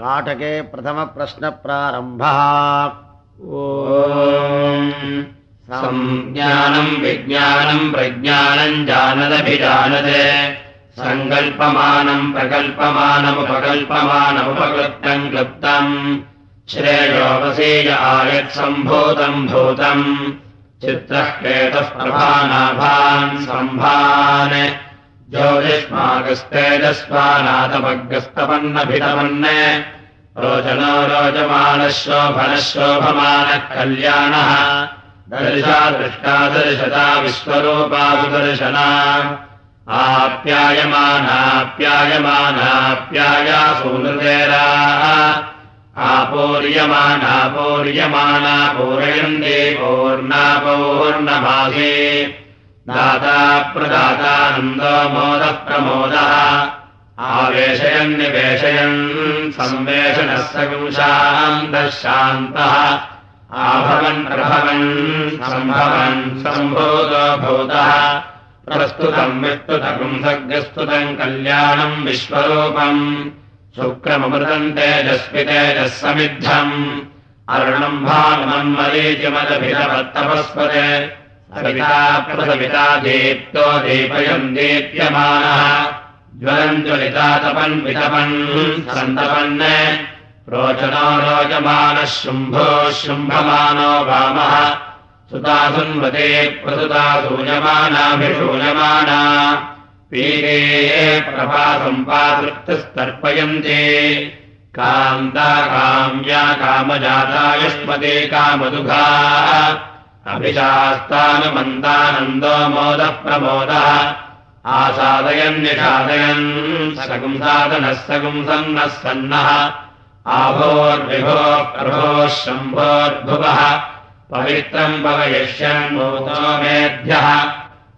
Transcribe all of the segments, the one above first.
काटके प्रथमप्रश्नप्रारम्भः। संज्ञानम् विज्ञानम् प्रज्ञानम् जानदभिजानते सङ्कल्पमानम् प्रकल्पमानमुपकल्पमानमुपकृप्तम् क्लृप्तम् श्रेयोपसेय आयत्सम्भूतम् भूतम् चित्रः केतः प्रभानाभान् सम्भान् ज्योतिष्मागस्तेजस्वानाथमग्रस्तपन्नभितपन् रोचनो रोचमानः शोभनः शोभमानः कल्याणः दर्शा दृष्टा दर्शता विश्वरूपासुदर्शना आप्यायमानाप्यायमानाप्याया सूनृतेरा आपूर्यमानापूर्यमाना पूरयन्ति पूर्णापूर्णमासे दाता प्रदातानन्दो मोदः प्रमोदः। आवेशयन्निवेशयन् संवेशनः सगुंशान्तः शान्तः। आभवन् प्रभवन् सम्भवन् सम्भूतो भूतः। प्रस्तुतम् विस्तुतम् सर्गस्तुतम् कल्याणम् विश्वरूपम्। शुक्रममृतम् तेजस्वि तेजः समिद्धम् अरुणम् भानुमन्मरीचिमदभिलवत्तपस्पते सविता प्रसविता दीप्तो दीपयम् दीप्यमानः। ज्वलम् ज्वलिता तपन् वितपन् सन्तपन् रोचनो रोचमानः शुम्भो शुम्भमानो वामः। सुता सुन्वते प्रसुता सूयमानाभिषूयमाना पीरे प्रभासम्पातृप्तस्तर्पयन्ते कान्ता काम्या कामजाता युष्मते कामदुघा अभिशास्तानुमन्तानन्दो मोदः प्रमोदः आसादयन्निषादयन् सगुंसादनः सगुंसन्नः सन्नः। आभोर्विभो प्रभोः शम्भोर्भुवः। पवित्रम् पवयिष्यन् भूतो मेभ्यः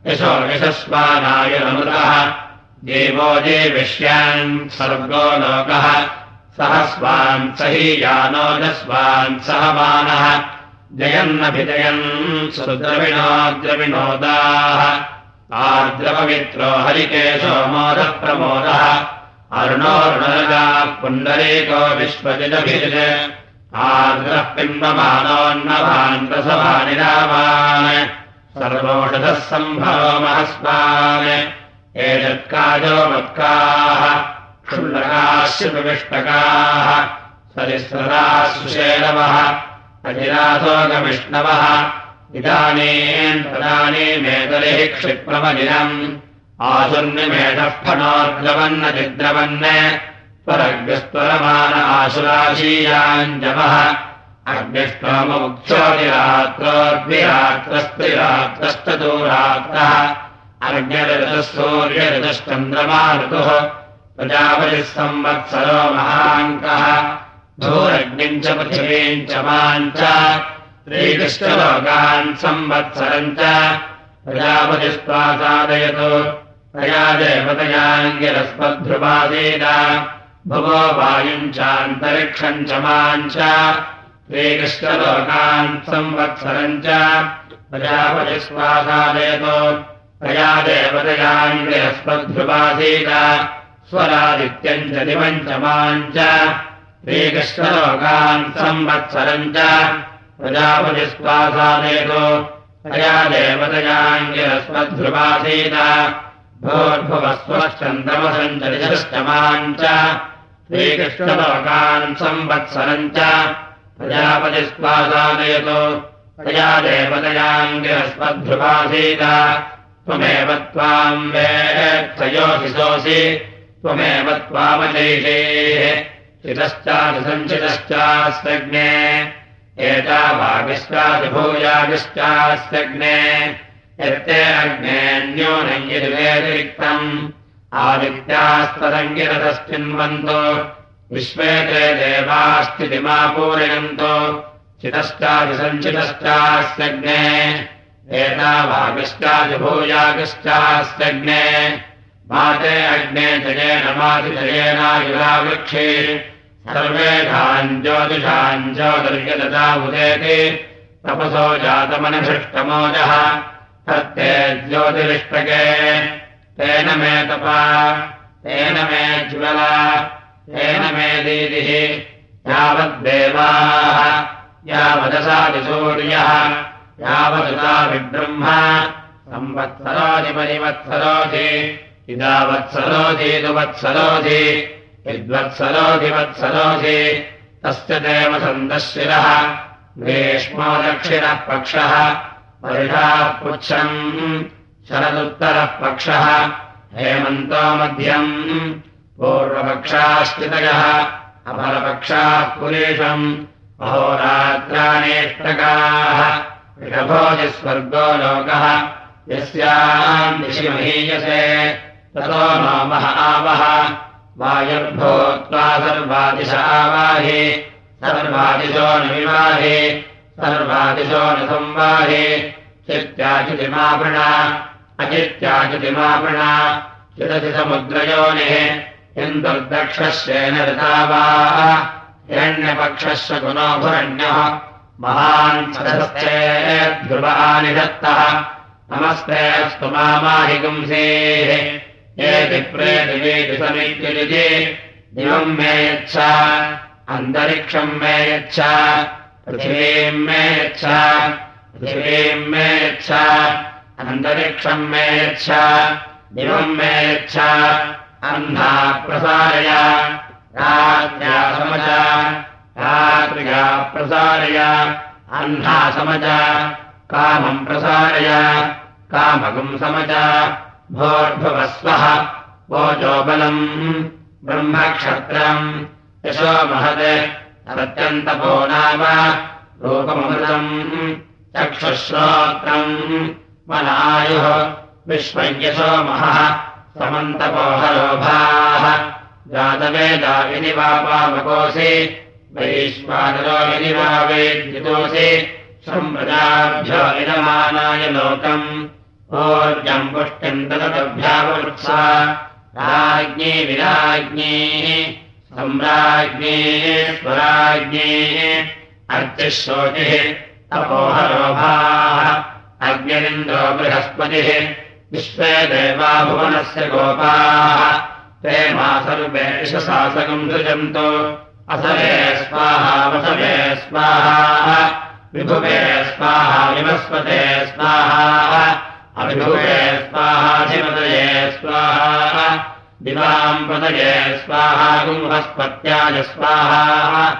यशो यशस्वानाय नमृतः देवो देविष्यान् सर्गो लोकः। सह स्वान् स हि यानोजस्वान् सह मानः जयन्नभिजयन् सुद्रविणोद्रविनोदाः आर्द्रपवित्रो हरिकेशो मोदप्रमोदः अरुणोर्णजाः पुण्डरीको विश्वजिदभिज आर्द्रः रामान् सर्वोषधः सम्भवो महस्वान् एतत्काजो मत्काः क्षुल्लकाश्रुविष्टकाः सरिस्रदाः सुशेलवः अजिरासोगविष्णवः। इदानीम् तदानीमेतलिः क्षिप्रमदिनम्। आसुन्निमेधः फणोद्रवन्न चिद्रवन् स्वरग्रस्त्वरमान आशुराशीयाञ्जवः। अग्निष्टोममुक्षोदिरात्रोद्विरात्रस्त्रिरात्रश्चतुरात्रः अर्घ्यऋतः सूर्यऋतश्चन्द्रमा ऋतुः। प्रजापतिः संवत्सरो महाङ्कः भूरग्निम् च पृथिवीम् च माम् च श्रीकृष्णलोकान् संवत्सरम् च प्रजापतिस्त्वा साधयतु तया देवतयाङ्गिरस्मद्ध्रुवादेन भुवो वायुम् चान्तरिक्षम् च माम् च श्रीकृष्णलोकान् संवत्सरम् च प्रजापतिस्वासादयतो तया देवतयाङ्गिरस्मद्ध्रुवासीन स्वरादित्यम् च दिवम् च माम् च श्रीकृष्णलोकान् संवत्सरम् च प्रजापतिस्वासादयतो तया देवतयाङ्गिरस्मद्ध्रुवासीन भोर्भुवस्वश्चन्द्रमसम् चरितश्च माम् च श्रीकृष्णलोकान् संवत्सरम् च प्रजापतिस्वासादयतो तया देवतयाङ्गिरस्मद्ध्रुवासीन त्वमेव त्वाम् वेत्थयोऽसिसोऽसि त्वमेव त्वामजैषेः चितश्चादिसञ्चितश्चास्यग्ने एता यत्ते अग्नेऽन्योनम् यदिवेतिरिक्तम् आदित्यास्तरङ्गिरतश्चिन्वन्तो विश्वे ते देवास्थितिमापूरयन्तो चितश्चादिसञ्चितश्चास्यग्ने एता भागश्चादिभूयागश्चास्यग्ने माते अग्ने जयेन मातिजयेनायुरावृक्षे सर्वेषाम् ज्योतिषाम् ज्योतिर्यदता उदेति तपसो जातमनभृष्टमोजः तत्ते ज्योतिरिष्टके। तेन मे तपा तेन मे ज्वला तेन मे दीदिः यावद्देवाः यावदसादिसूर्यः यावदुता विब्रह्म संवत्सरोधि परिवत्सरोधि इदावत्सरोधीतु वत्सरोधि विद्वत्सरोधि वत्सरोधि तस्य देव सन्दशिरः ग्रीष्मो दक्षिणः पक्षः वर्षाः पुच्छम् शरदुत्तरः पक्षः हेमन्तो मध्यम् पूर्वपक्षाश्चितयः अपरपक्षाः पुरेशम् अहोरात्राणेष्टकाः ऋषभोजिस्वर्गो लोकः यस्याम् दिशि महीयसे ततो नो मह आवः वायुर्भूत्वा सर्वादिश सर्वादिशो न विवाहि सर्वादिशो न संवाहि। चित्याचितिमावृण अचित्याचितिमावृण चिरचिसमुद्रयोनिः इन्दुर्दक्षस्येन ऋता वा हिरण्यपक्षस्य गुणोभुरण्यः महान् दत्तः नमस्ते अस्तु मामाहि पुंसेः एति प्रेतिवेति समित्युलिति दिवम् मे यच्छ अन्तरिक्षम् मे यच्छ पृथिवीम् मे यच्छ पृथिवीम् मे यच्छ अन्तरिक्षम् मे यच्छ दिवम् मे यच्छ अह्ना प्रसारय राज्ञा समज रात्र्या प्रसारय अह्ना समज कामम् प्रसारय कामकम् समज भोर्भुवस्वः। वोजोबलम् ब्रह्मक्षत्रम्। यशो महत्। अत्यन्तपो नाम। रूपमृतम् चक्षुश्रोत्रम्। मनायुः विश्वयशो महः। समन्तपोहरोभाः जातवेदा यदि वा पावकोऽसि वैश्वानरो यदि वा वेद्युतोऽसि सम्प्रजाभ्यो इदमानाय लोकम् ओर्जम् पुष्टिम् ददभ्यावृत्सा राज्ञी विराज्ञी सम्राज्ञी स्वराज्ञी अर्चिः शोचिः तपोहरोभाः अग्निरिन्द्रो बृहस्पतिः विश्वे देवा भुवनस्य गोपाः। ते मा सर्वे शासकम् सृजन्तु। असवे स्वाहा वसवे स्वाहा विभुवे स्वाहा विवस्वते स्वाहा अभिभुवे स्वाहाधिपतये स्वाहा। दिवाम् पतये स्वाहा गुंहस्पत्याय स्वाहा।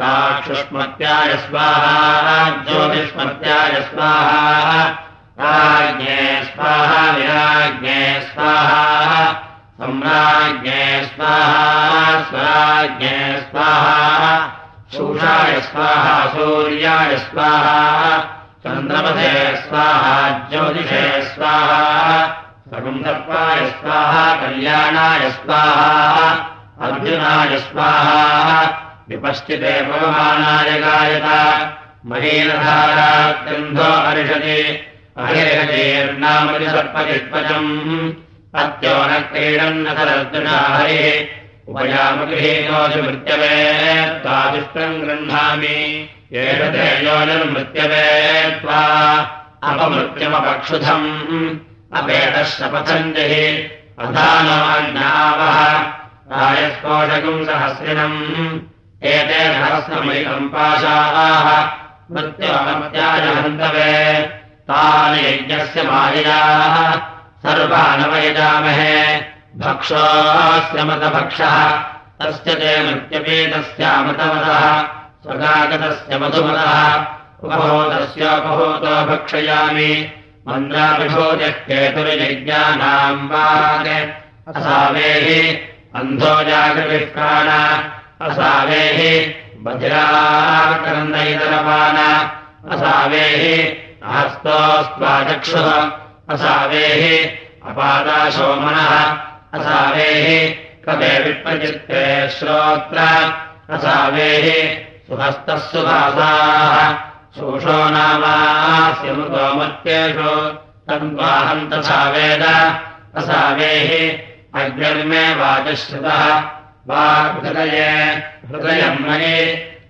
चाक्षुष्मत्याय स्वाहा ज्योतिष्मत्याय स्वाहा। राज्ञे स्वाहा विराज्ञे स्वाहा। सम्राज्ञे स्वाहा स्वराज्ञे स्वाहा। शूषाय स्वाहा सूर्याय स्वाहा चन्द्रपथे स्वाहा ज्योतिषे स्वाहा सकुन्दर्पाय स्वाहा कल्याणाय स्वाहा अर्जुनाय स्वाहा विपश्चिते पवमानाय गायत महीनधारात्यन्धो अर्षति अहिर्हतीर्नामति सर्पचित्पचम् अत्यो न क्रीडन्नतरर्जुना हरिः उपयामगृहीनोऽसि मृत्यवे त्वादिष्टम् गृह्णामि निर्मृत्यवे त्वा अपमृत्यमपक्षुधम् अपेटः शपथञ्जहि अधानाज्ञावः रायस्पोषकम् सहस्रिणम् एते सहस्रमयिकम् पाशाः मृत्योमत्याय हन्तवे तानि यज्ञस्य माययाः सर्वानवयजामहे भक्षोऽस्य मतभक्षः तस्य ते मृत्यपीतस्यामतमतः स्वगागतस्य मधुमतः उपभूतस्योपभूतो भक्षयामि। मन्द्राभिभूतिः केतुर्यज्ञानाम् जागृभिः प्राण। असावेहि बधिराकरन्दयितरपान असावेहि हस्तोस्त्वाचक्षुः असावेहि अपादाशोमनः असावेहि कवे विप्रचित्ते श्रोत्र। असावेहि सुहस्तः सुभासाः शोषो नामास्य मृतोमत्येषु तन्त्वाहम् तथा वेद। असावेहि अग्निर्मे वाचश्रुतः। वाहृदये हृदयम् मयि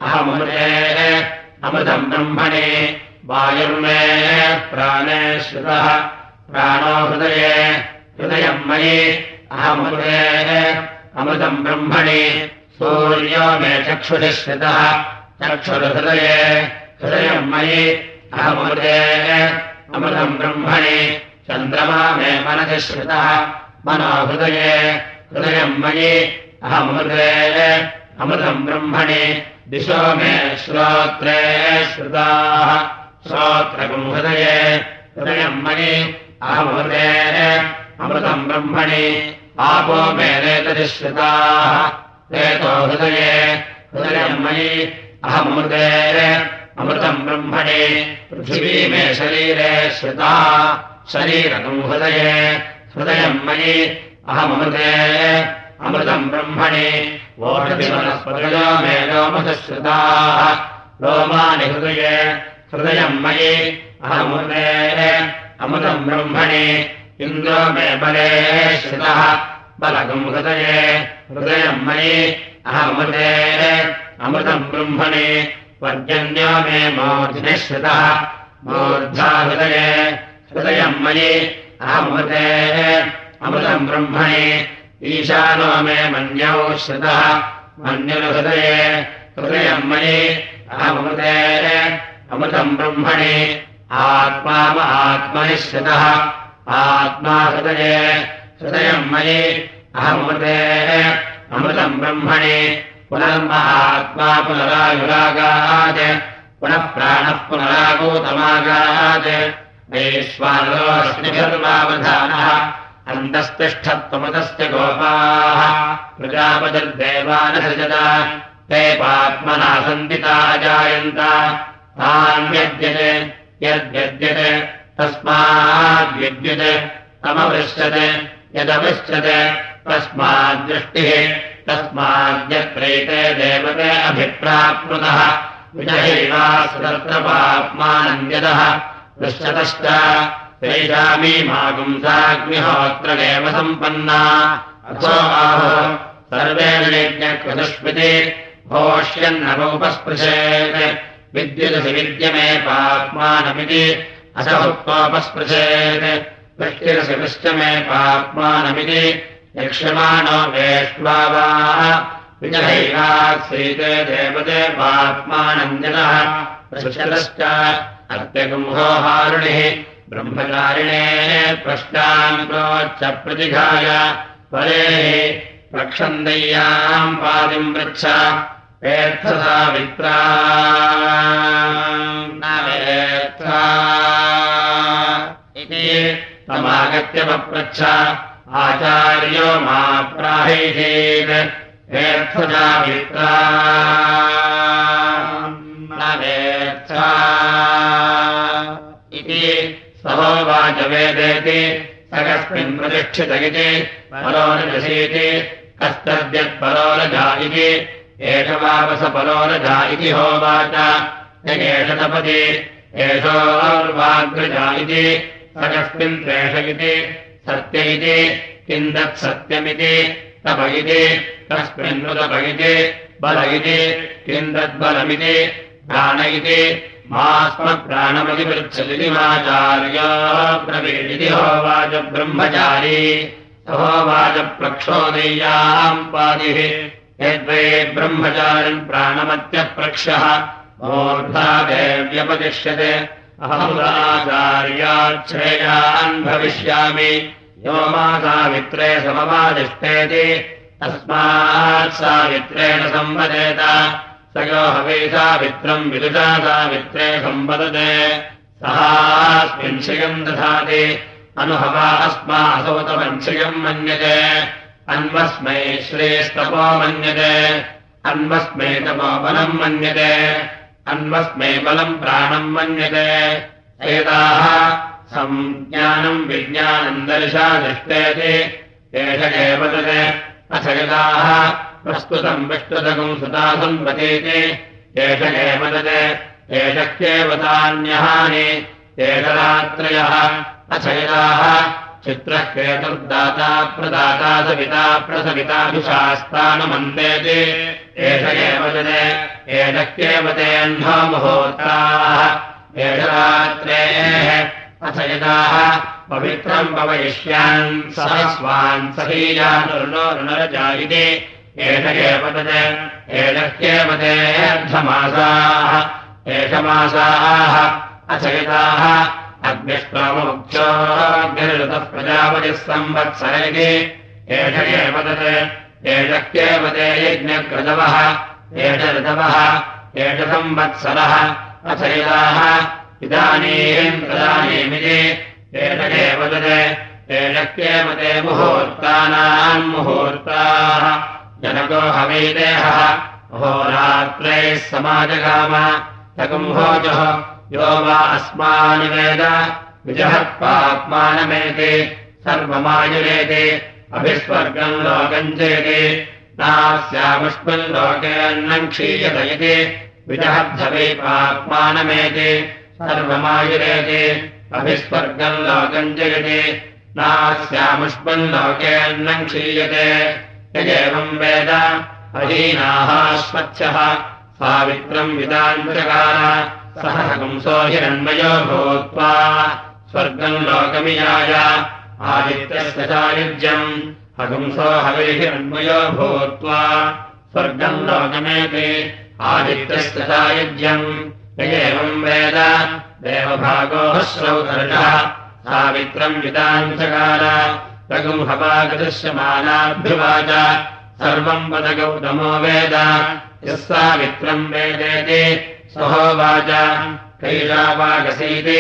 अहमृते अमृतम् ब्रह्मणि। वायुर्मे प्राणे श्रुतः। प्राणो हृदये हृदयम् मयि अहमृते अमृतम् ब्रह्मणि सूर्यो मे चक्षुषि श्रितः चक्षुरहृदये हृदयम् मयि अहमृते अमृतम् ब्रह्मणि चन्द्रमा मे मनसि श्रितः मनोहृदये हृदयम् मयि अहमृते अमृतम् ब्रह्मणि दिशो मे श्रोत्रे श्रुताः श्रोत्रकम् हृदये हृदयम् मयि अहमृते अमृतम् ब्रह्मणि आपो मे रेतति श्रुताः रेतो हृदये हृदयम् मयि अहमृते अमृतम् ब्रह्मणि, पृथिवी मे शरीरे श्रुता, शरीरकम् हृदये हृदयम् मयि अहमृते अमृतम् ब्रह्मणि वोषधिवनस्पतयो मे लोमसश्रुताः लोमानि हृदये हृदयम् मयि अहमृते अमृतम् ब्रह्मणि, इन्द्रो मे बले श्रुतः। बलकम् हृदये हृदयम् मयि अहमृते अमृतम् ब्रह्मणि पर्जन्यो मे मूर्ध्नि श्रुतः मूर्धा हृदये हृदयम् मयि अहमृते अमृतम् ब्रह्मणि ईशानो मे मन्यौ श्रुतः मन्युर्हृदये हृदयम् मयि अहमृते अमृतम् ब्रह्मणि आत्मा महात्मनि श्रुतः आत्मा हृदये हृदयम् मयि अहमृते अमृतम् ब्रह्मणि। पुनर्महात्मा पुनरायुरागात्। पुनः प्राणः पुनरागोतमागात्। वैश्वानरोऽस्मिभिर्वावधानः अन्तस्तिष्ठत्वमतस्य गोपाः। प्रजापतिर्देवानसृजत ते पात्मना सन्दिता अजायन्त तान्यद्यते यद्यद्यते। तस्माद्विद्युत्। तमवृश्यते यदवृश्यते तस्माद्दृष्टिः तस्माद्यत्रैते देवते अभिप्राप्नुतः। विजहैवा दृश्यतश्च तेषामीमागुंसाग्निहोत्रमेव सम्पन्ना। अथो आहो सर्वेण यज्ञकृतस्मृति भोष्यन्नवोपस्पृशेत् विद्युदसि विद्यमे पाप्मानमिति असहुत्वोपस्पृशेत् वृष्टिरसि वृष्टमे पाप्मानमिति यक्ष्यमाणो वेष्ट्वा वा विजहैवात्सीते देवते पाप्मानन्दनः पृच्छतश्च अत्यगुंहोहारुणिः ब्रह्मचारिणे प्रश्नान् प्रोच्च प्रतिघाय परेः प्रक्षन्दय्याम् पादिम् पृच्छ वेत्थसावित्रा न वेत्था इति तमागत्य पप्रच्छ आचार्यो मा प्राहिषेत् न वेत्था इति सहोवाच वेदेति। स कस्मिन् प्रतिष्ठित इति। परोरजसीति कस्तद्यत्परोरजा इति। एष वावस परोरजा इति होवाच। यगेष तपति एषोर्वाग्रजा इति स कस्मिन् त्वेष इति सत्य इति किम् तत्सत्यमिति तप इति कस्मिन्नुतप इति बल इति किम् तद्बलमिति प्राण इति मास्मप्राणमतिपृच्छदिमाचार्या ब्रवीदिति होवाच ब्रह्मचारी होवाच प्रक्षोदय्याम् पादिः यद्वै ब्रह्मचारिम् प्राणमत्यप्रक्षः। मूर्धा देव्यपतिष्यते अहमुदाचार्याच्छ्रेयान् भविष्यामि। यो मा सावित्रे समवादिष्टेति तस्मात् सावित्रेण संवदेत। स यो हवे विदुषा सावित्रे सम्वदते सहास्मिन्शयम् दधाति। अनुभवा अस्मा असौतमञ्चयम् मन्यते। अन्वस्मै श्रेस्तपो मन्यते। अन्वस्मै तपो बलम् मन्यते अन्वस्मै बलम् प्राणम् मन्यते। एताः सञ्ज्ञानम् विज्ञानम् दर्शा दृष्टेति। एष एव तत् अथ यदाः प्रस्तुतम् विष्टुतकम् सुता सम्पतेति एष एव तत् एष केवतान्यहानि एषरात्रयः अथ यदाः चित्रः केतुर्दाता प्रदाता सविता प्रसविताभिशास्तानमन्तेति एष एव तत् एष केवतेऽह्नो मुहूर्ताः। एष रात्रेः अथ यदाः पवित्रम् पवयिष्यान् सहस्वान् ऋणरजा इति एष एव तत् एषह्येव ते अर्धमासाः। एषमासाः अचयिताः अग्निष्टोमुख्योऽग्निरुतः प्रजापतिः संवत्सर। इति एष एव तत्। एषह्येव ते यज्ञकृतवः एष ऋतवः एष संवत्सरः अचयिताः इदानीम् तदानीमिति। एष एव तत्। एषह्येव ते मुहूर्तानाम् मुहूर्ताः। जनको हवीदेहः। होरात्रैः समाजगाम। तकुम्भोजः यो वा अस्मानि वेद। विजहत्पात्मानमेति सर्वमायुरेति। अभिस्वर्गम् लोकम् चेति। नास्यामस्मिन् लोके अन्नम् क्षीयत इति विजहद्धवैपात्मानमेति सर्वमायुरेति। अभिस्वर्गम् लोकम् चेति नास्यामुष्मन् लोके अन्नम् क्षीयते। यजेवम् वेद। अहीनाः स्वच्छः। सावित्रम् विदाञ्चकार सह हंसो हिरण्मयो भूत्वा स्वर्गम् लोकमियाय आदित्यस्य सायुज्यम् हगुंसो हविर्हिरण्मयो भूत्वा स्वर्गम् लोकमेति आदित्यस्य सायुज्यम् यजेवम् वेद देवभागोः श्रौतर्षः सावित्रम् विदाञ्चकार रघुम् हवागदृश्यमानाभ्युवाच सर्वम् वद गौतमो वेद यः सावित्रम् वेदेति सहोवाच कैलावागसीति।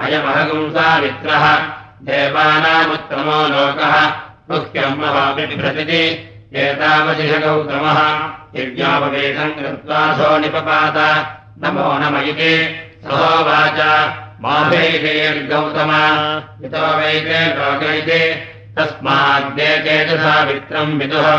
अयमहगुम् सावित्रः देवानामुत्तमो लोकः। मुख्यम् महाबिभ्रतिति एतावदिह गौतमः। यज्ञापवेदम् कृत्वा सो निपपात नमो नम इति। सहोवाच माभैर्गौतम यतो वैते लोकैते तस्माद्देते च सावित्रम् विदुः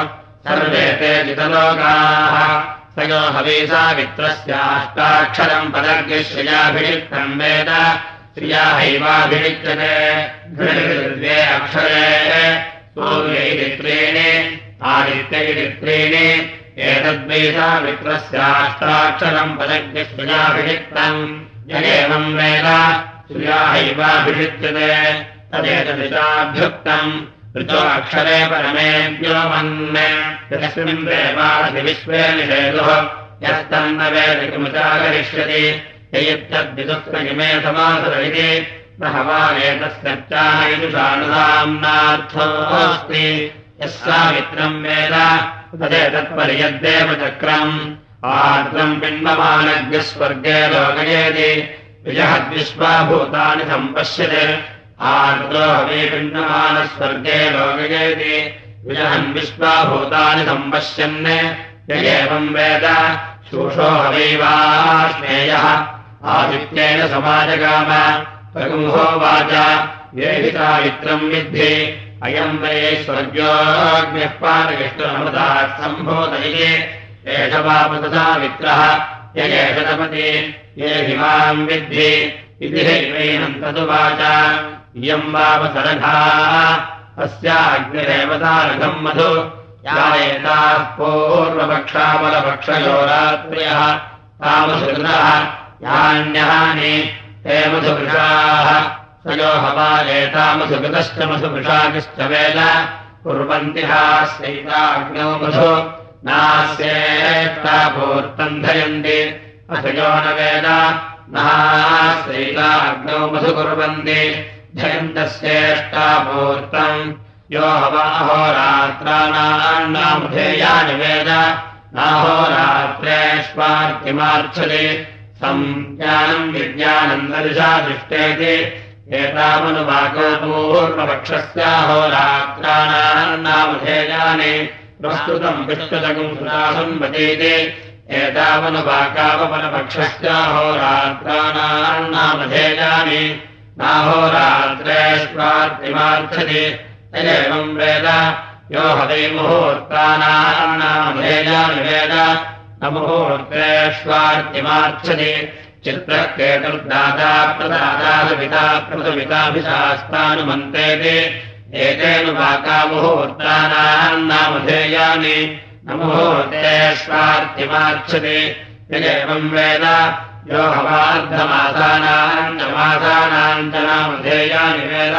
सर्वे ते जितलोकाः स यो हवे सावित्रस्याष्टाक्षरम् पदर्गिश्रियाभिषिक्तम् वेद। श्रिया हैवाभिषिक्यते। द्वे अक्षरे। सूर्यै त्रीणि आदित्यैः त्रीणि एतद्वै सावित्रस्याष्टाक्षरम् पदग्निश्रियाभिषिक्तम् यदेवम् वेद। श्रिया हैवाभिषिच्यते तदेतदिशाभ्युक्तम् ऋतो अक्षरे परमे व्योमन् यस्मिन् देवाधिविश्वे निषेदुः यस्तन्न वेदिकमुचाकरिष्यति ययुक्तद्विदुःखिमे समासर इति प्रहवानेतस्यच्चायुषानुधाम्नार्थोऽस्ति यः सावित्रम् वेद। तदेतत्पर्यद्देव चक्रम्। आर्द्रम् पिण्डमानज्ञः स्वर्गे लोकयेति। विजहद्विश्वाभूतानि सम्पश्यते आर्द्रो हवे पिण्डमानस्वर्गे लोकयेति। विजहन् विश्वाभूतानि सम्पश्यन् य एवम् वेद। शूषो हवैवाश्मेयः आदित्येन समाजगाम। प्रगुंहोवाच ये हि सावित्रम् विद्धि। अयम् वै स्वर्गोऽग्न्यः पारकृष्णमृतात् सम्भोधये एष एष तपति। ये हिमाम् विद्धि। इति हैवैनम् तदुवाच इयम् वापसरघाः अस्याग्निरेवतारघम् मधु। या एताः पूर्वपक्षामलपक्षयोरात्र्यः तामसुकृतः यान्यहानि ते मधुभृषाः स यो हवालेतामसुकृतश्च मधुभृषाकिश्च वेद। कुर्वन्ति हास्यैताग्नौ मधु। नास्येष्टापूर्तम् धयन्ति। अथ यो न वेद। नास्यैताग्नौ मधु कुर्वन्ति धयन्तस्येष्टापूर्तम् यो हवाहोरात्राणान्नामुधेयानि वेद। नाहोरात्रेष्वार्तिमार्च्छति सञ्ज्ञानम् विज्ञानम् दर्शा दृष्टेति। एतावनुवाको पूर्वपक्षस्याहोरात्राणान्नामुधेयानि प्रस्तुतम् विष्णुतकम् सुनासम् वदेति एतावनुवाकावपरपक्षस्याहोरात्राणान्नामधेयानि नाहोरात्रेष्वार्तिमार्च्छति एवम् वेद। यो हदै मुहूर्तानान्नामधेयानि वेद न मुहूर्तेष्वार्तिमार्च्छति चित्रकेतुर्दाता प्रदाता प्रसुमिताभिशास्तानुमन्त्रेति एतेन वाकामुहूर्तानान्नामधेयानि न मुहूर्तेष्वार्तिमार्च्छति यदेवम् वेद यो हवार्धमासानाम् च मासानाम् च नामधेयानि वेद।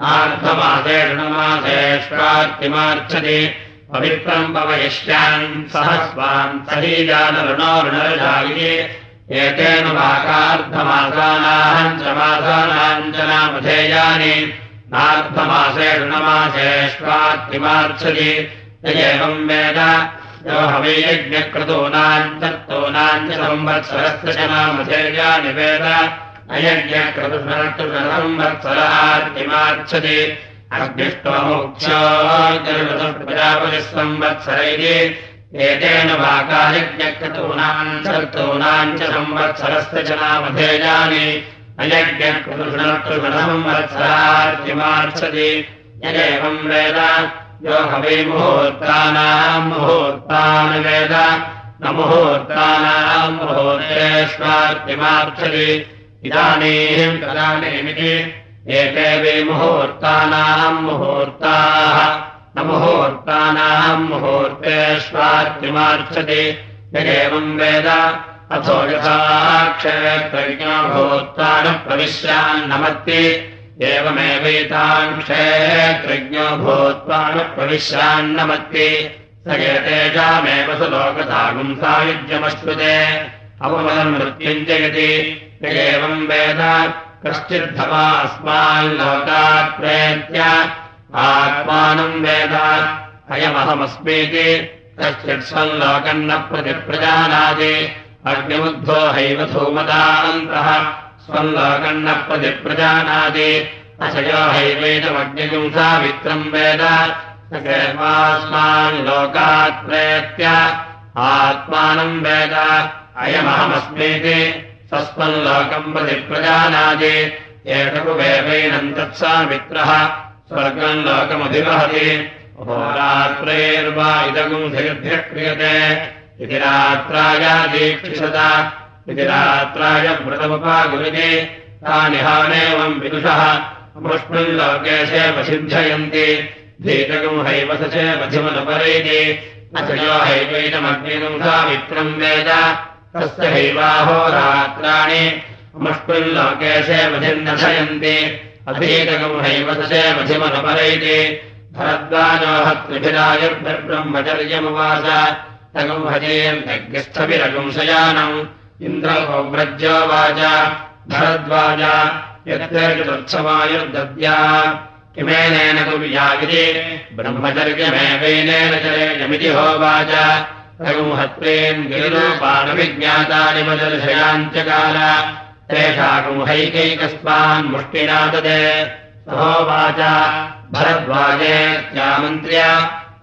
नार्धमासेषु मासेष्वार्तिमार्च्छति पवित्रम् पवयिष्यान् सह स्वान् सहीजानरुणोरुणरजायि एतेन वाकार्धमासानाहम् च मासानाम् च नामधेयानि नार्धमासे ऋणमासेष्वात्तिमार्च्छति एवम् वेद यो हवैयज्ञक्रतूनाम् तत्तूनाम् च संवत्सरस्य च नामधेयानि वेद। अयज्ञक्रतुसंवत्सरात्तिमार्च्छति प्रजापतिः संवत्सर इति एतेन वाकायज्ञक्रतूनाम् चर्तूनाम् च संवत्सरस्य च नामधेयानि अयज्ञकृतुषणकृषणसंवत्सरार्तिमार्च्छति यदेवम् वेद यो हवै मुहूर्तानाम् मुहूर्तान् वेद। न मुहूर्तानाम् मुहूर्तेष्वार्तिमार्च्छति इदानीम् तदानीमिति एते वै मुहूर्तानाम् मुहूर्ताः। न मुहूर्तानाम् मुहूर्तेष्वार्तिमार्च्छति यदेवम् वेद। अथो यथा क्षेत्रज्ञो भूत्वानः एवमेवैताम् क्षेत्रज्ञो भूत्वानः प्रविश्यान्नमत्ति स एतेषामेव सु लोकसागुम् सायुज्यमश्नुते अपमदमृत्युम् जयति। एवम् वेद कश्चिद्धवा अस्माल्लोकात् प्रेत्य। आत्मानम् वेद अयमहमस्मीति। कश्चित् स्वल्लोकम् न प्रतिप्रजानाति। अग्निमुग्धो हैव धूमदान्तः स्वल्लोकम् न प्रतिप्रजानाति अशयो हैवैतमग्निगुम् सावित्रम् वेद। सर्वास्माल्लोकात् प्रेत्य। आत्मानम् वेद। अयमहमस्मीति। तस्मल्लोकम् प्रतिप्रजानाति एतकुवेवैनम् तत्सामित्रः स्वर्गम् लोकमधिवहति होरात्रैर्वा इदगुम् धैर्भ्यः क्रियते इति रात्रायादीक्षिषत इति रात्राय व्रतमुपागुरुते तानिहानेवम् विदुषः। मुष्मिन् लोके सेवसिद्धयन्ति धीतगुम् हैव स चेवधिमनुपरैति अथयो सामित्रम् वेद। तस्य हैवाहोरात्राणि मुष्मिन् लोके सेवधिर्नशयन्ति अधीतगुम् हैव स चेवधिमनुपरैति भरद्वाजोहत्रिभिरायुर्ब्रह्मचर्यमुवाच तगुम् हजेर्यज्ञस्थभिरगुंशयानम् इन्द्रव्रज्योवाच भरद्वाज यत्तर्गुत्सवायुर्दद्या किमेनेन कुर्यागिति ब्रह्मचर्यमेवैनेन चरेयमिति होवाच तगुम् हत्रेन् गिरिरूपाणविज्ञातानि मदर्शयाञ्चकाल तेषागुंहैकैकस्मान् मुष्टिना ददे सहोवाच भरद्वाजेत्यामन्त्र्य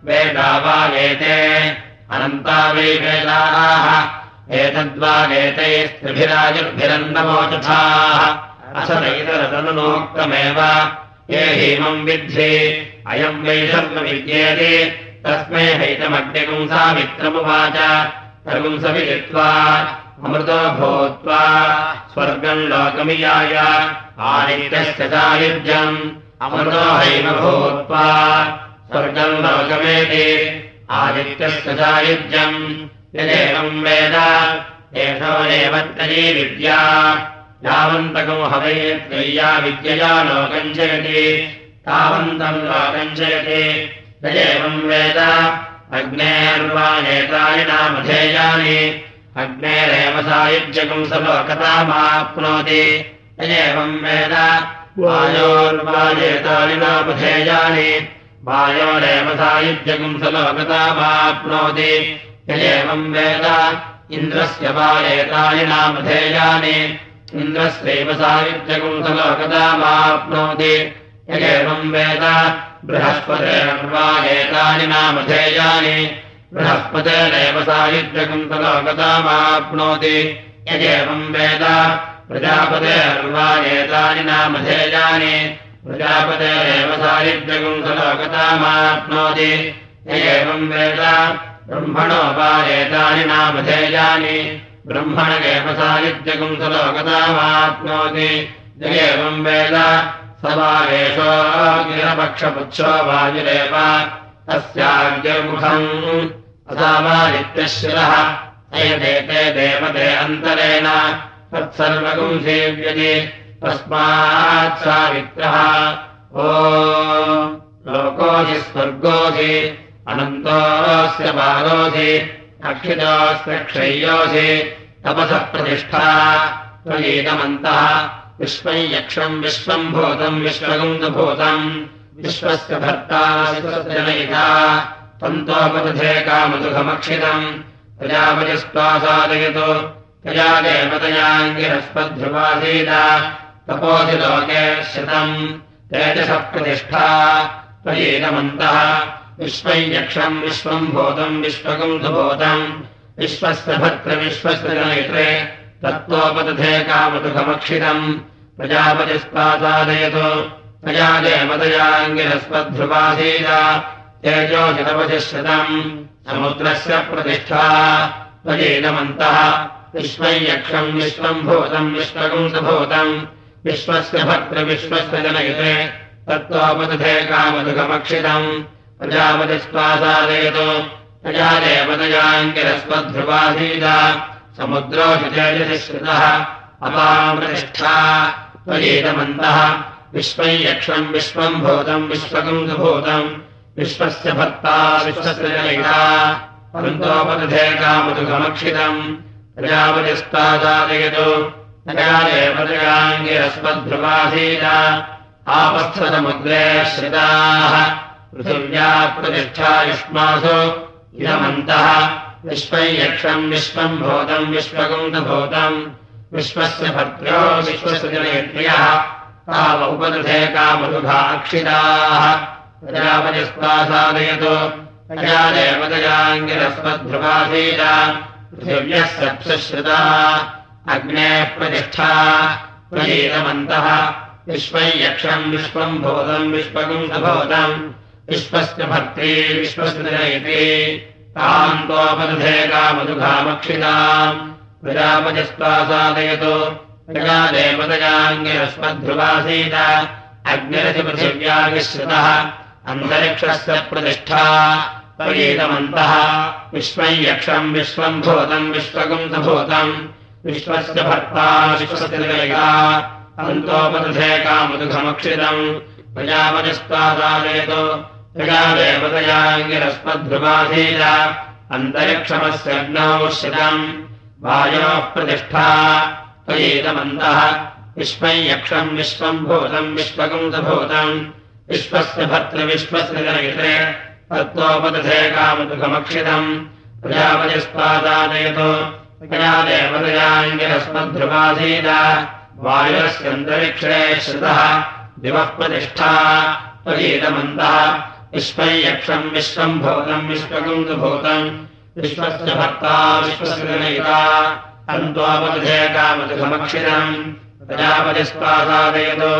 वेदावागेते अनन्ता वै वेदाः। एतद्वागेतैस्त्रिभिराजुर्भिरन्नमोचथाः असदैतरतनुनोक्तमेव ये हीमम् विद्धि अयम् वै शर्मविद्येति तस्मै हैतमग्निगुंसामित्रमुवाच तगुंसविदित्वा अमृतो भूत्वा स्वर्गम् लोकमियाय। आदित्यस्य सायुज्यम् अमृतो हैव भूत्वा। स्वर्गम् लोकमेति आदित्यस्य सायुज्यम् यदेवम् वेद एषो तरी विद्या। यावन्तकम् हवयेत्वय्या विद्यया लोकम् जयति। तावन्तम् लोकम् जयति। यदेवम् वेद अग्नेर्वा नामधेयानि। अग्नेरेव सायुज्यकम् स लोकतामाप्नोति यदेवम् वेद वायोर्वाजेतानि नामधेयानि। वायोरेव सायुज्यकम् स लोकतामाप्नोति यदेवम् वेद। इन्द्रस्य वायेतानि नामधेयानि इन्द्रस्यैव सायुज्यकम् स लोकतामाप्नोति यदेवम् वेद। बृहस्पतेर्वायेतानि नामधेयानि बृहस्पतेरेव सायुज्यकम् स लोकतामाप्नोति यदेवम् वेद। प्रजापतेर्वायेतानि नामधेयानि प्रजापतेरेव सायुज्यकम् स लोकतामाप्नोति एवम् वेद ब्रह्मणो वायेतानि नामधेयानि ब्रह्मणगेव सायुज्यकम् स लोकतामाप्नोति एवम् वेद स वागेशो गिरपक्षपुच्छो वायुरेव तस्याग्निर्मुखम् असावादित्यशिरः अयदेते देवते अन्तरेण तत्सर्वगुम् सेव्यति। तस्मात् सावित्रः ओ लोकोऽसि स्वर्गोऽसि अनन्तोऽस्य बालोऽसि अक्षितोऽस्य क्षय्योऽसि, तपसः प्रतिष्ठा त्वयेदमन्तः विश्वम् यक्षम् विश्वम् भूतम् विश्वगुन्दभूतम् विश्वस्य भर्ता विश्वजनयिता तन्तोपदधे कामदुघमक्षितम् प्रजापतिस्त्वासादयतु, प्रजा देवतयाङ्गिरस्पध्रुवासीत तपोधि लोके श्रितम् तेजसः प्रतिष्ठा त्वयेदमन्तः विश्वम् यक्षम् विश्वम् भूतम् विश्वगुन्दभूतम् विश्वस्य भर्तृविश्वस्य जनयित्रे तत्त्वोपदधे कामदुघमक्षितम् प्रजापतिस्त्वासादयतु। प्रजा देवतयाङ्गिरस्पध्रुवासीत तेजोजितवशिश्रितम् समुद्रस्य प्रतिष्ठा। त्वयेदमन्तः विश्वम् यक्षम् विश्वम् भूतम् विश्वगुंसभूतम् विश्वस्य भर्तृविश्वस्य जनयिते तत्त्वोपदधे कामदुघमक्षितम् प्रजापतिस्त्वासादयतु प्रजा देवतयाङ्गिरस्पध्रुवासीत समुद्रोषितेजसि श्रुतः। अपामृतिष्ठा त्वयेदमन्तः विश्वम् यक्षम्, विश्वम् भूतम् विश्वगुंसभूतम् विश्वस्य भर्ता, विश्वस्य जनयिता परन्तोपदधे कामदुघमक्षितम् प्रजापतिस्तादादयतु प्रजादेवतयाङ्गिरस्मद्ध्रुवासीत आपस्थसमुद्रे श्रिताः। पृथिव्या प्रतिष्ठा युष्मासु। इदमन्तः। विश्वम् यक्षम् विश्वम् भूतम् विश्वगुन्दभूतम् विश्वस्य भर्त्रो विश्वस्य जनयत्र्यः ताव उपदधे कामदुभाक्षिताः प्रजापतिस्तासादयतु प्रजादेवतयाङ्गिरस्मद्ध्रुवासीत पृथिव्यः सप्सश्रुता अग्नेः प्रतिष्ठा। प्रयेतमन्तः विश्वम् यक्षम् विश्वम् भूतम् विश्वगुंसभूतम् विश्वस्य भर्त्री विश्वस्य जनयति तान्तोपदधे कामदुघामक्षिताम् प्रजापतिस्त्वासादयतु। प्रजा देवतयाङ्गिरस्मद्ध्रुवासीत अग्निरथिपृथिव्यागिश्रितः अन्तरिक्षस्य प्रतिष्ठा। प्रयेतमन्तः विश्वम् यक्षम् विश्वम् भूतम् विश्वगुंसभूतम् विश्वस्य भर्ता विश्वस्य जनयिता अन्तोपदधे कामदुघमक्षितम् प्रजापतिस्त्वासादयतु। प्रजा देवतयाङ्गिरस्मद्ध्रुवासीत अन्तरिक्षमस्य अग्नौ श्रितम् वायोः प्रतिष्ठा। त्वयेदमन्तः विश्वम् यक्षम् विश्वम् भूतम् विश्वगुंसभूतम्। विश्वस्य भर्तृविश्वस्य जनयित्रे तत्त्वोपदधे कामदुघमक्षितम् प्रजापतिस्त्वासादयतु प्रजा देवतयाङ्गिरस्मद्ध्रुवासीत वायुरस्यन्तरिक्षे श्रुतः दिवः प्रतिष्ठा। त्वयेदमन्तः विश्वम् यक्षम् विश्वम् भूतम् विश्वगुंसभूतम् विश्वस्य भर्ता विश्वस्य जनयिता तन्त्वापदधे कामदुघमक्षितम् प्रजापतिस्त्वासादयतु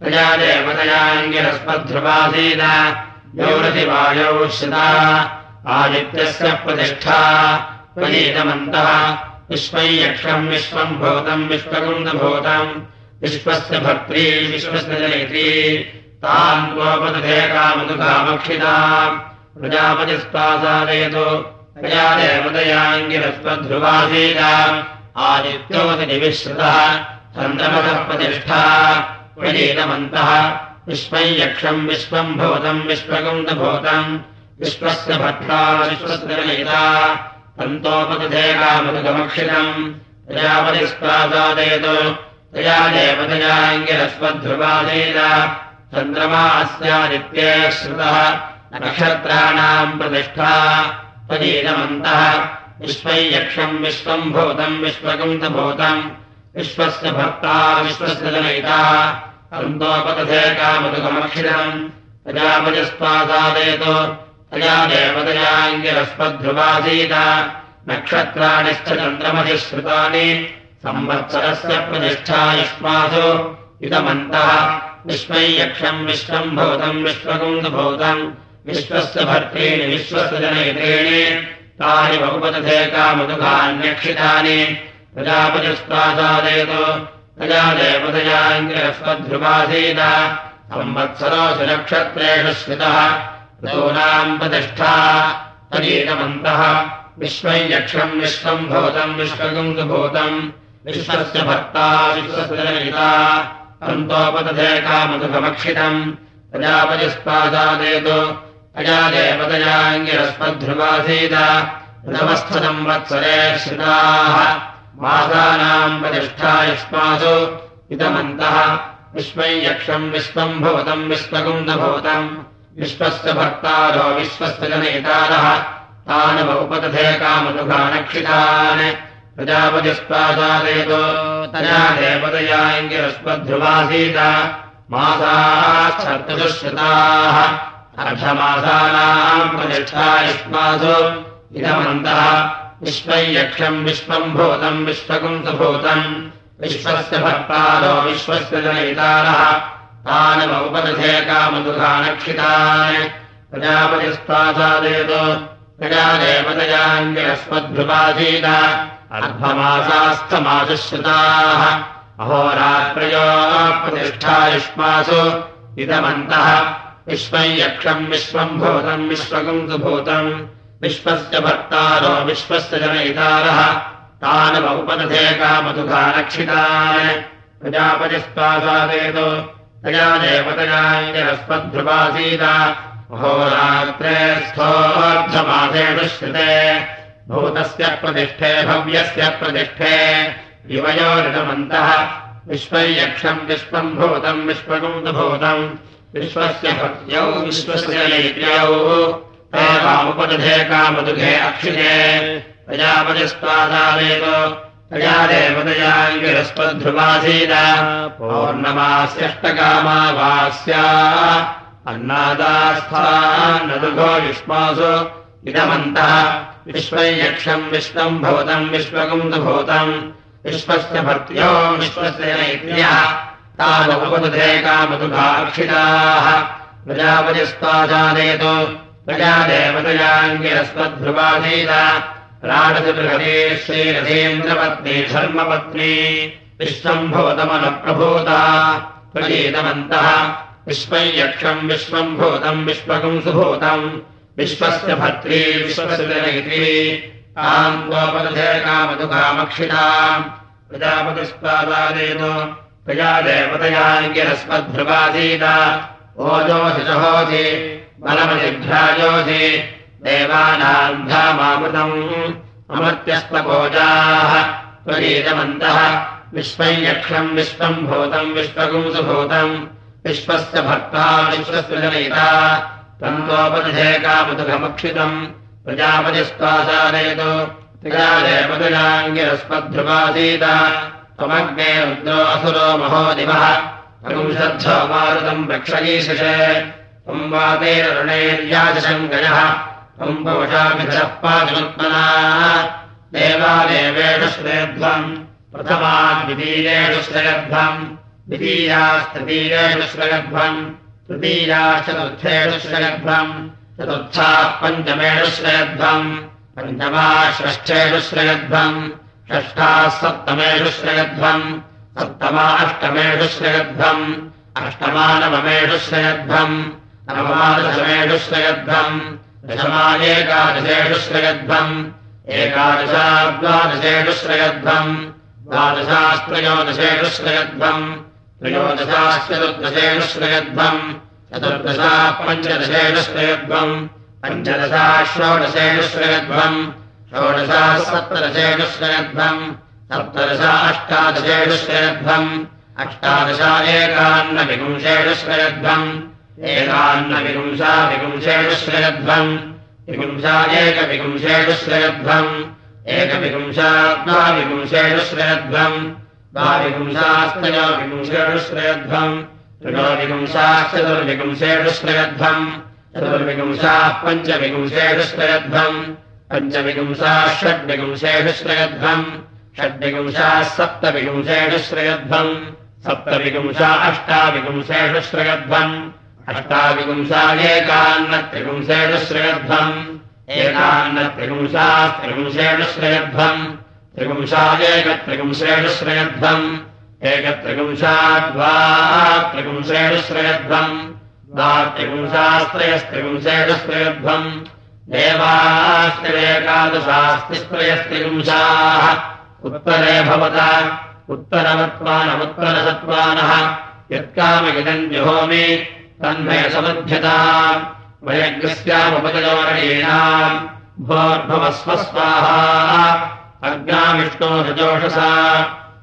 प्रजा देवतयाङ्गिरस्मद्ध्रुवासीत यौरतिवायौ श्रिता आदित्यस्य प्रतिष्ठा। त्वयेदमन्तः विश्वम् यक्षम् विश्वम् भूतम् विश्वगुन्दभूतम् विश्वस्य भर्त्री विश्वस्य जनयित्री तान् त्वोपदधे कामदुकामक्षिता प्रजापतिस्तासादयतु प्रजा देवतयाङ्गिरस्वध्रुवासीत आदित्योतिनिविश्रुतः चन्द्रमसः प्रतिष्ठा। प्रयेतमन्तः विश्वम् यक्षम् विश्वम् भूतम् विश्वगुन्दभूतम् विश्वस्य विश्वस्य जनयिता तन्तोपदधे कामदुगमक्षितम् प्रजापतिस्त्वासादयतु। प्रजा देवतयाङ्गिरस्वध्रुवासीत चन्द्रमा अस्यादित्ये श्रुतः नक्षत्राणाम् प्रतिष्ठा त्वयेदमन्तः विश्वम् यक्षम् विश्वम् भूतम् विश्वगुन्दभूतम् विश्वस्य भर्ता विश्वस्य जनयिता। तन्तोपदधे कामदुगमक्षितम् प्रजापतिस्त्वासादयतु प्रजा देवतयाङ्गिरस्पध्रुवासीत। नक्षत्राणिश्च चन्द्रमसि श्रुतानि। संवत्सरस्य प्रतिष्ठा युष्मासु। इदमन्तः यक्षम् विश्वम् भूतम् विश्वगुन्दभूतम् विश्वस्य भर्त्रीणि विश्वस्य जनयित्रीणि तानि बहुपदधे कामदुघान्यक्षितानि प्रजापतिस्त्वासादयतु। ऋतूनाम् प्रतिष्ठा। विश्वम् विश्वगुन्दभूतम् विश्वस्य भर्ता, विश्वस्य प्रजापतिस्तादादयतु अया देवतयाङ्गिरस्मध्रुवासीत प्रथमस्थनम् वत्सरे श्रिताः। मासानाम् प्रतिष्ठा युष्मासु इदमन्तः। विश्वै यक्षम् विश्वम् भवतम् विश्वकुन्दभूतम् विश्वस्य भर्तारो विश्वस्य जनयितारः। तानवपदधे कामनुघानक्षितान् प्रजापतिस्पादादयतो तया देवतयाङ्गिरस्मध्रुवासीत मासाश्चतुश्रुताः अर्धमासानाम् प्रतिष्ठा युष्मासु इदमन्तः। विश्वै यक्षम् विश्वम् भूतम् विश्वकुन्दभूतम् विश्वस्य भक्तारो विश्वस्य जनयितारः। तानवपदधे कामदुघानक्षितान् प्रजापतिस्पादादयतो प्रजा देवतयाङ्गिरस्मद्भ्युपासीत अर्धमासास्थमासुश्रुताः अहोरात्रयो प्रतिष्ठा युष्मासु इदमन्तः। विश्वम् यक्षम् विश्वम् भूतम् विश्वकुन्दुभूतम् विश्वस्य भर्तारो विश्वस्य जनयितारः तानवपदधे कामदुघानक्षितान् प्रजापतिस्पादादेतो तया देवतयाङ्गिरस्मद्भ्युपासीत अहोरात्रे स्थोऽर्धमासेषु श्रुते भूतस्य प्रतिष्ठे भव्यस्य प्रतिष्ठे। युवयोरिदमन्तः विश्वयक्षम् विश्वम् भूतम् विश्वकुन्दभूतम् विश्वस्य भक्त्यौ विश्वस्य लैत्र्यौ तामुपदधे कामदुघे अक्षिते प्रजापतिस्त्वादावेतो तया देवतयाङ्गिरस्पध्रुवासीत पौर्णमास्यष्टकामावास्या अन्नादास्थान्नदुघो युष्मासु इदमन्तः विश्वयक्षम् विश्वम् भवतम् विश्वकुन्दभूतम् विश्वस्य भर्त्यो विश्वस्य नैत्र्यः। तावपदधे कामदुघाक्षिताः प्रजापतिस्त्वाजादेतो। प्रजा देवतयाङ्गिरस्मद्ध्रुवासीत राडतिबृहते श्रीरथेन्द्रपत्नी धर्मपत्नी। विश्वम् भवतमनप्रभूता प्रचेतवन्तः। विश्वयक्षम् विश्वम् भूतम् विश्वकम् सुभूतम् विश्वस्य भर्त्री विश्वस्य जनयित्री ताम् गोपदधे कामदुकामक्षिताम् प्रजापतिस्पादादेतो प्रजा देवतयाङ्गिरस्मद्भ्रुवासीत ओजोऽसि सहोसि बलमतिभ्राजोऽसि देवानाम् धामामृतम् अमर्त्यस्त्वकोजाः त्वरीतमन्तः विश्वयक्षम् विश्वम् भूतम् विश्वकुंसुभूतम् विश्वस्य भक्ता विश्वस्य जनयिता तन्तोपदधे कामदुघमक्षितम् प्रजापतिस्त्वासादयतो त्रिगादेवतयाङ्गिरस्मद्भ्रुवासीत त्वमग्ने रुद्रो असुरो महो दिवः। पुंसद्धो मारुतम् रक्षयीशिषे। त्वम् वातेररुणेर्याजशम् गजः त्वम् पोषाभिधः पादुत्मना देवादेवेषु श्रेध्वम्। प्रथमाद्वितीयेषु श्रयध्वम् द्वितीयास्तृतीयेषु श्रयध्वम् तृतीयाश्चतुर्थेषु श्रयध्वम् चतुर्थाः पञ्चमेषु श्रयध्वम् पञ्चमा षष्ठेषु षष्ठाः श्रयध्वम् सप्तमा अष्टमेषु श्रयध्वम् अष्टमा नवमेषु श्रयध्वम् नवमादशमेषु श्रयध्वम् दशमानेकादशेषु श्रयध्वम् एकादशा श्रयध्वम् द्वादशास्त्रयोदशेषु श्रयध्वम् त्रयोदशाश्चतुर्दशेषु श्रयध्वम् चतुर्दशा पञ्चदशेषु श्रयध्वम् पञ्चदशा षोडशेषु श्रयध्वम् षोडशा सप्तदशेषु श्रयध्वम् सप्तदशा अष्टादशेषु श्रयध्वम् अष्टादशा एकान्नविपुंशेषु श्रयध्वम् एकान्नविपुंसा विपुंशेषु श्रयध्वम् विपुंसा एकविपुंशेषु श्रयध्वम् एकविपुंसा द्वाविपुंशेषु श्रयध्वम् द्वाविपुंसास्तयो विपुंशेषु श्रयध्वम् त्रयोविपुंसाश्चतुर्विपुंशेषु श्रयध्वम् चतुर्विपुंसाः पञ्चविपुंशेषु श्रयध्वम् पञ्चविपुंसाः षड्विपुंशेषु श्रयध्वम् षड्विपुंसाः सप्तविपुंशेषु श्रयध्वम् सप्तविपुंसा अष्टाविपुंशेषु श्रयध्वम् अष्टाविपुंसा एकान्नत्रिपुंशेषु श्रयध्वम् एकान्नत्रिपुंसाः त्रिपुंशेषु श्रयध्वम् त्रिपुंसा एकत्रिपुंशेषु श्रयध्वम् एकत्रिपुंसा द्वा त्रिपुंशेषु श्रयध्वम् द्वा त्रिपुंसास्त्रयस्त्रिपुंशेषु श्रयध्वम् देवास्त्रिरेकादशास्तिस्त्रयस्त्रिपुंसाः उत्तरे भवत उत्तरवत्वानमुत्तरसत्त्वानः यत्कामगिदम् जुहोमि तन्मे समध्यता वयज्ञस्यामुपतयोरणीणाम् भोर्भवस्व स्वाहा अग्नाविष्णो रजोषसा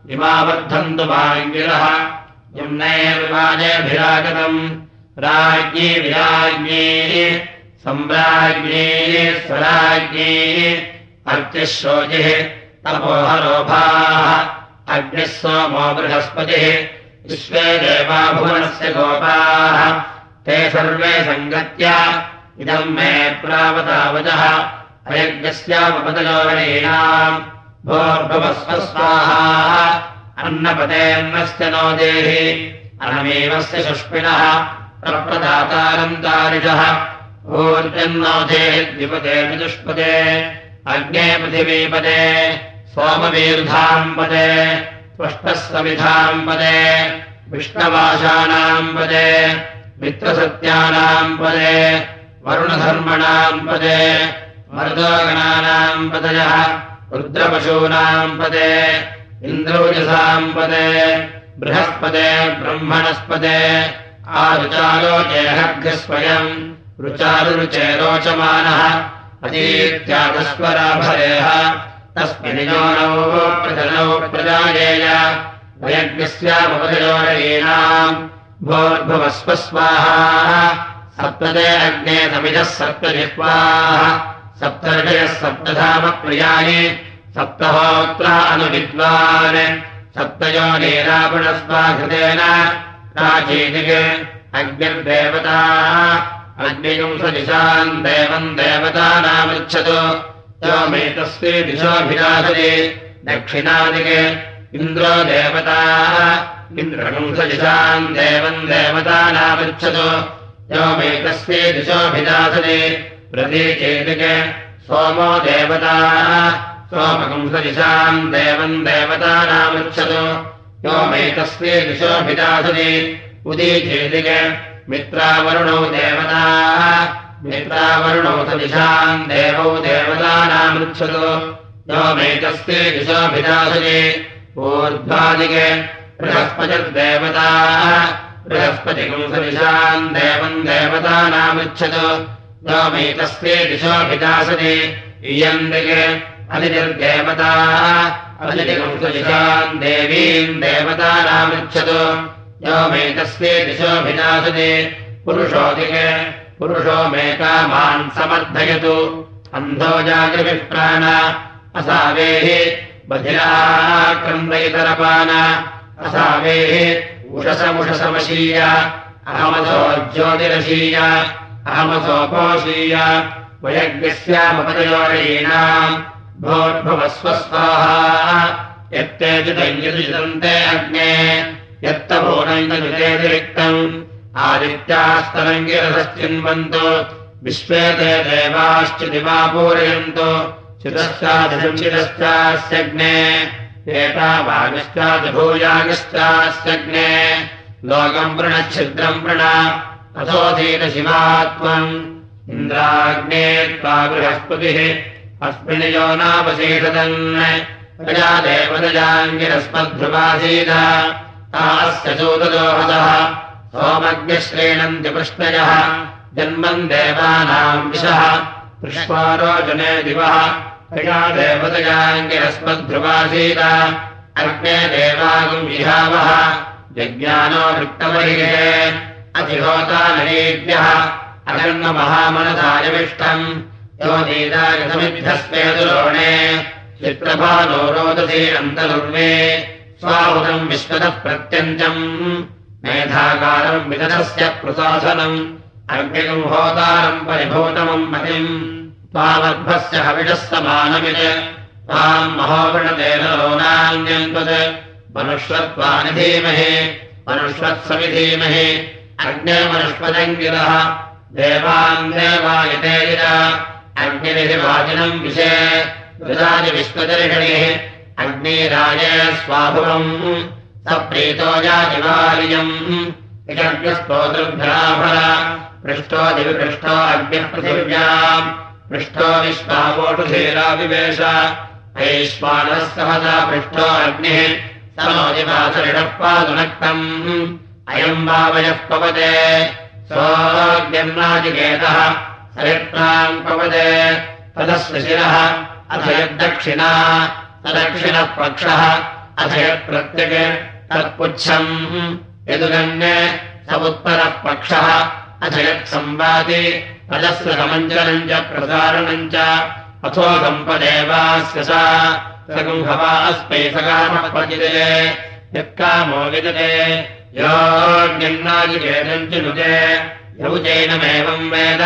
इमावर्धन्तु वाङ्गिरः यम्नैर्वाजभिरागतम् राज्ञी विराज्ञी सम्राज्ञी स्वराज्ञी अर्चिः शोचिः तपोहरोभाः। अग्निः सोमो बृहस्पतिः। विश्वे देवा भुवनस्य गोपाः। ते सर्वे सङ्गत्य इदम् मे प्रावतावचः अयज्ञस्यापदयोरणीणाम् भोर्भवस्व स्वाहा अन्नपतेऽन्नस्य नो देहि। अनमेवस्य तारिषः। ऊर्जन्नो देहि द्विपदे विदुष्पदे अग्ने पृथिवीपदे। सोमवीर्धाम् पदे। त्वष्टः समिधाम् पदे। विष्णवाशानाम् पदे। मित्रसत्यानाम् पदे। वरुणधर्मणाम् पदे मर्दोगणानाम् पदयः रुद्रपशूनाम् पदे इन्द्रोजसाम् पदे बृहस्पदे ब्रह्मणस्पदे आरुचारोचेहर्घस्वयम् रुचारुरुचे रोचमानः अतीत्यागस्वराभरेह तस्मिन्योनौ प्रजनौ प्रजायेय वयज्ञस्यामुपयोरणीनाम् भोर्भुवस्व स्वाहा सप्तदे अग्ने समिजः सप्तजिह्वाः सप्तर्षयः सप्तधामप्रियाणि सप्तहोत्रा अनुविद्वान्। सप्तयो नीरापुणस्वाघृतेन प्राचीदिक् अग्निर्देवता अग्निगुंसदिशाम् देवम् देवतानामृच्छतु योमेतस्ये दिशोऽभिलाषति दक्षिणादिके इन्द्रो देवता। इन्द्रगुंसदिशाम् देवम् देवतानामृच्छतु योमेतस्ये दिशोऽभिलाषति प्रतीचेतिके सोमो देवता। सोमगुंसदिशाम् देवम् देवतानामृच्छतु योमेतस्ये दिशोऽभिलाषति उदीचेतिके मित्रावरुणौ देवताः। मित्रावरुणौ सदिशाम् देवौ देवतानामृच्छतु योमेतस्ते दिशोऽभिदासने ऊर्ध्वादिके बृहस्पतिर्देवताः। बृहस्पतिकम् सदिशाम् देवम् योमेतस्ते दिशोऽभिदासने इयम् दिग् अनिर्देवताः अनिर्गुंसुशान् देवीम् देवतानामृच्छतु। यो मे तस्ये दिशोऽभिदासने पुरुषो दिग् पुरुषो मे कामान् समर्थयतु। अन्धो जागृभिप्राण असावेः बधिराक्रन्दयितरपान असावेः उषसमुषसमशीय। अहमसो ज्योतिरशीया। अहमसोपोषीय। वयज्ञस्यामपदयोरीणाम् भोर्भुवस्व स्वाहा यत्ते चिदञ्जलितन्ते अग्ने। यत्तपूर्णैतनितेतिरिक्तम् आदित्यास्तरङ्गिरसश्चिन्वन्तु। विश्वे ते देवाश्च दिवा पूरयन्तु चितश्चादिचितश्चास्यग्ने एतावागश्चादिभूयागश्चास्यग्ने लोकम् प्रणच्छिद्रम् प्रण अथोधीतशिवात्मम् इन्द्राग्ने त्वा बृहस्पतिः। अस्मिन् यो नावशेषदन् प्रजा चोददोहदः सोमज्ञश्रेणन्ति कृष्णयः जन्मम् देवानाम् विशः पुष्पारोचने दिवः। प्रजा देवदजाङ्गिरस्मद्ध्रुवासीद अग्ने देवागुम् विहावः। यज्ञानो वृत्तमरिगे अधिहोतानरेभ्यः अगन्महामनसायविष्टम् यो नीतागतमिभ्यस्मेदुरोणे चित्रभानो रोदसे अन्तरुर्वे स्वाहुतम् विश्वतः प्रत्यञ्चम् मेधाकारम् विदधस्य प्रशासनम् अग्निकम् होतारम् परिभूतमम् मतिम्। त्वामर्भस्य हविषः समानमित्। त्वाम् महोगणतेन लोनान्यन्त्वत् मनुष्वत्वानि धीमहि मनुष्वत्सविधीमहि अग्निर्मनुष्पदङ्गिरः देवान् देवायते गिर अग्निरिहि वाजिनम् विषे। विश्वदर्षणिः अग्निराजे स्वाभुवम्। स प्रीतो जातिवार्यम्। इषग्स्तोतृभ्राभर पृष्ठो दिविपृष्ठो अग्निः पृथिव्याम् पृष्ठो विश्वावोटुधीराविवेश ऐश्वानः सहसा पृष्ठो अग्निः। समोदिवासरिणः पादुनक्तम् अयम् वावयः पवते। सोऽग्निर्नाजिकेतः सयत्राम् पवदे तदस्य शिरः। अथ यद्दक्षिणा तदक्षिणः पक्षः अथ यत्प्रत्यक् तत्पुच्छम्। यदुगण्य स उत्तरः पक्षः अथ यत्संवादि तदस्य समञ्जनम् च प्रसारणम् च। अथो सम्पदेवास्य सा। सगुंहवा अस्मै सकामपतिते यत्कामो विदते योऽग्निर्नाजिकेतम् च यौजैनमेवम् वेद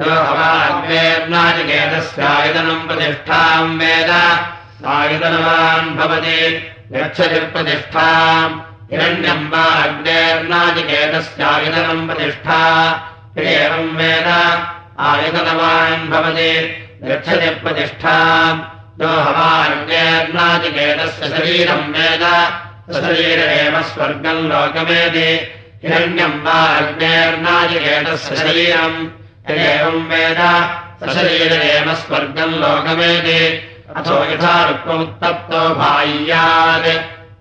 यो हवाग्नेर्नाजिकेतस्यायतनम् प्रतिष्ठाम् वेद सायतनवान् भवति गच्छति प्रतिष्ठाम् हिरण्यम् वा अग्नेर्नाजिकेतस्यायतनम् प्रतिष्ठा एवम् वेद आयतनवान् भवति गच्छति प्रतिष्ठाम् यो हवाग्नेर्नाजिकेतस्य शरीरम् वेद शरीर एव स्वर्गम् लोकमेति हिरण्यम् वा अग्नेर्नाजिकेतस्य शरीरम्। एवम् वेद सशरीर एव स्वर्गम् लोकमेति अथो यथा रुक्ममुत्तप्तो बाह्यात्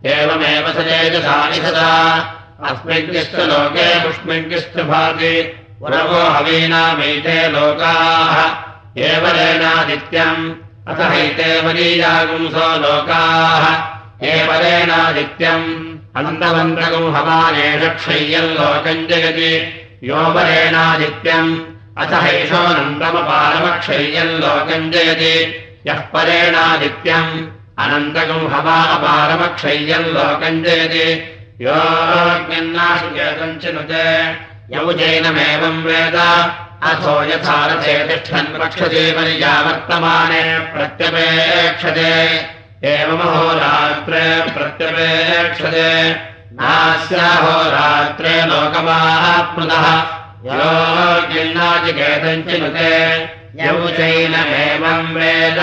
एवमेव स तेजसानिषदा अस्मिन्निश्च लोके पुष्मिन्निश्च भाति। पुरवो हवीनामैते लोकाः। एवरेणादित्यम् अथ हैते वरीयागुंसो लोकाः एवरेणादित्यम् अनन्तवन्द्रगुम् हवानेष क्षय्यम् लोकम् जगति। योपरेणादित्यम् अथ हैषोऽनन्तमपारमक्षय्यम् लोकम् जयति यः परेणादित्यम् अनन्तकम् हवा अपारमक्षय्यम् लोकम् जयति योऽग्निन्नाशिकेतम् चिनुते यौजैनमेवम् वेद। अथो यथा रथे तिष्ठन् रक्षते पर्यावर्तमाने प्रत्यपेक्षते एवमहोरात्रे प्रत्यपेक्षते नास्याहोरात्रे लोकमाप्नुतः योऽग्निन्नाचिकेतम् चिनुते यौजैनमेवम् वेद